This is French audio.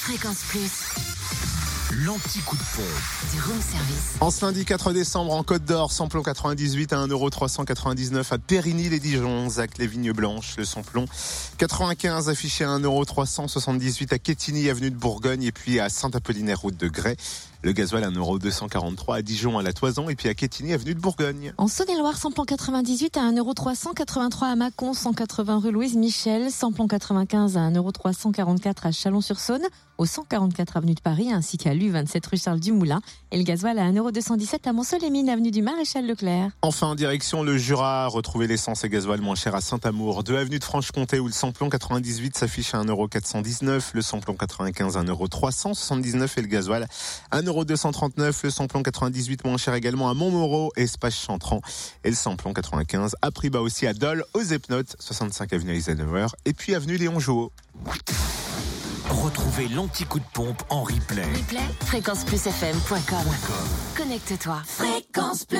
Fréquence Plus. L'anti-coup de pompe. Du room service. En ce lundi 4 décembre, en Côte d'Or, samplon 98 à 1,399€ à Périgny-les-Dijon, Zac les Vignes Blanches, le samplon 95 affiché à 1,378€ à Quetigny, avenue de Bourgogne, et puis à Saint-Apollinaire, route de Grès. Le gasoil 1,243€ à Dijon, à la Toison, et puis à Quetigny, avenue de Bourgogne. En Saône-et-Loire, samplon 98 à 1,383€ à Mâcon, 180 rue Louise Michel, samplon 95 à 1,344€ à Chalon-sur-Saône, au 144 avenue de Paris, ainsi qu'à Lu 27 rue Charles Dumoulin, et le gasoil à 1,217€ à Mont-Soleil-Mine, avenue du Maréchal Leclerc. Enfin, en direction le Jura, retrouvez l'essence et gasoil moins cher à Saint-Amour, 2 avenue de Franche-Comté, où le samplon 98 s'affiche à 1,419€, le samplon 95 à 1,379€ et le gasoil à 1,239€, le samplon 98 moins cher également à Montmoreau, espace Chantran, et le samplon 95 à prix bas aussi à Dole, aux Epnotes, 65 avenue Eisenhower, et puis avenue Léon Jouot. Retrouvez l'anti-coup de pompe en replay. Replay, fréquenceplusfm.com. Connecte-toi. Fréquence Plus.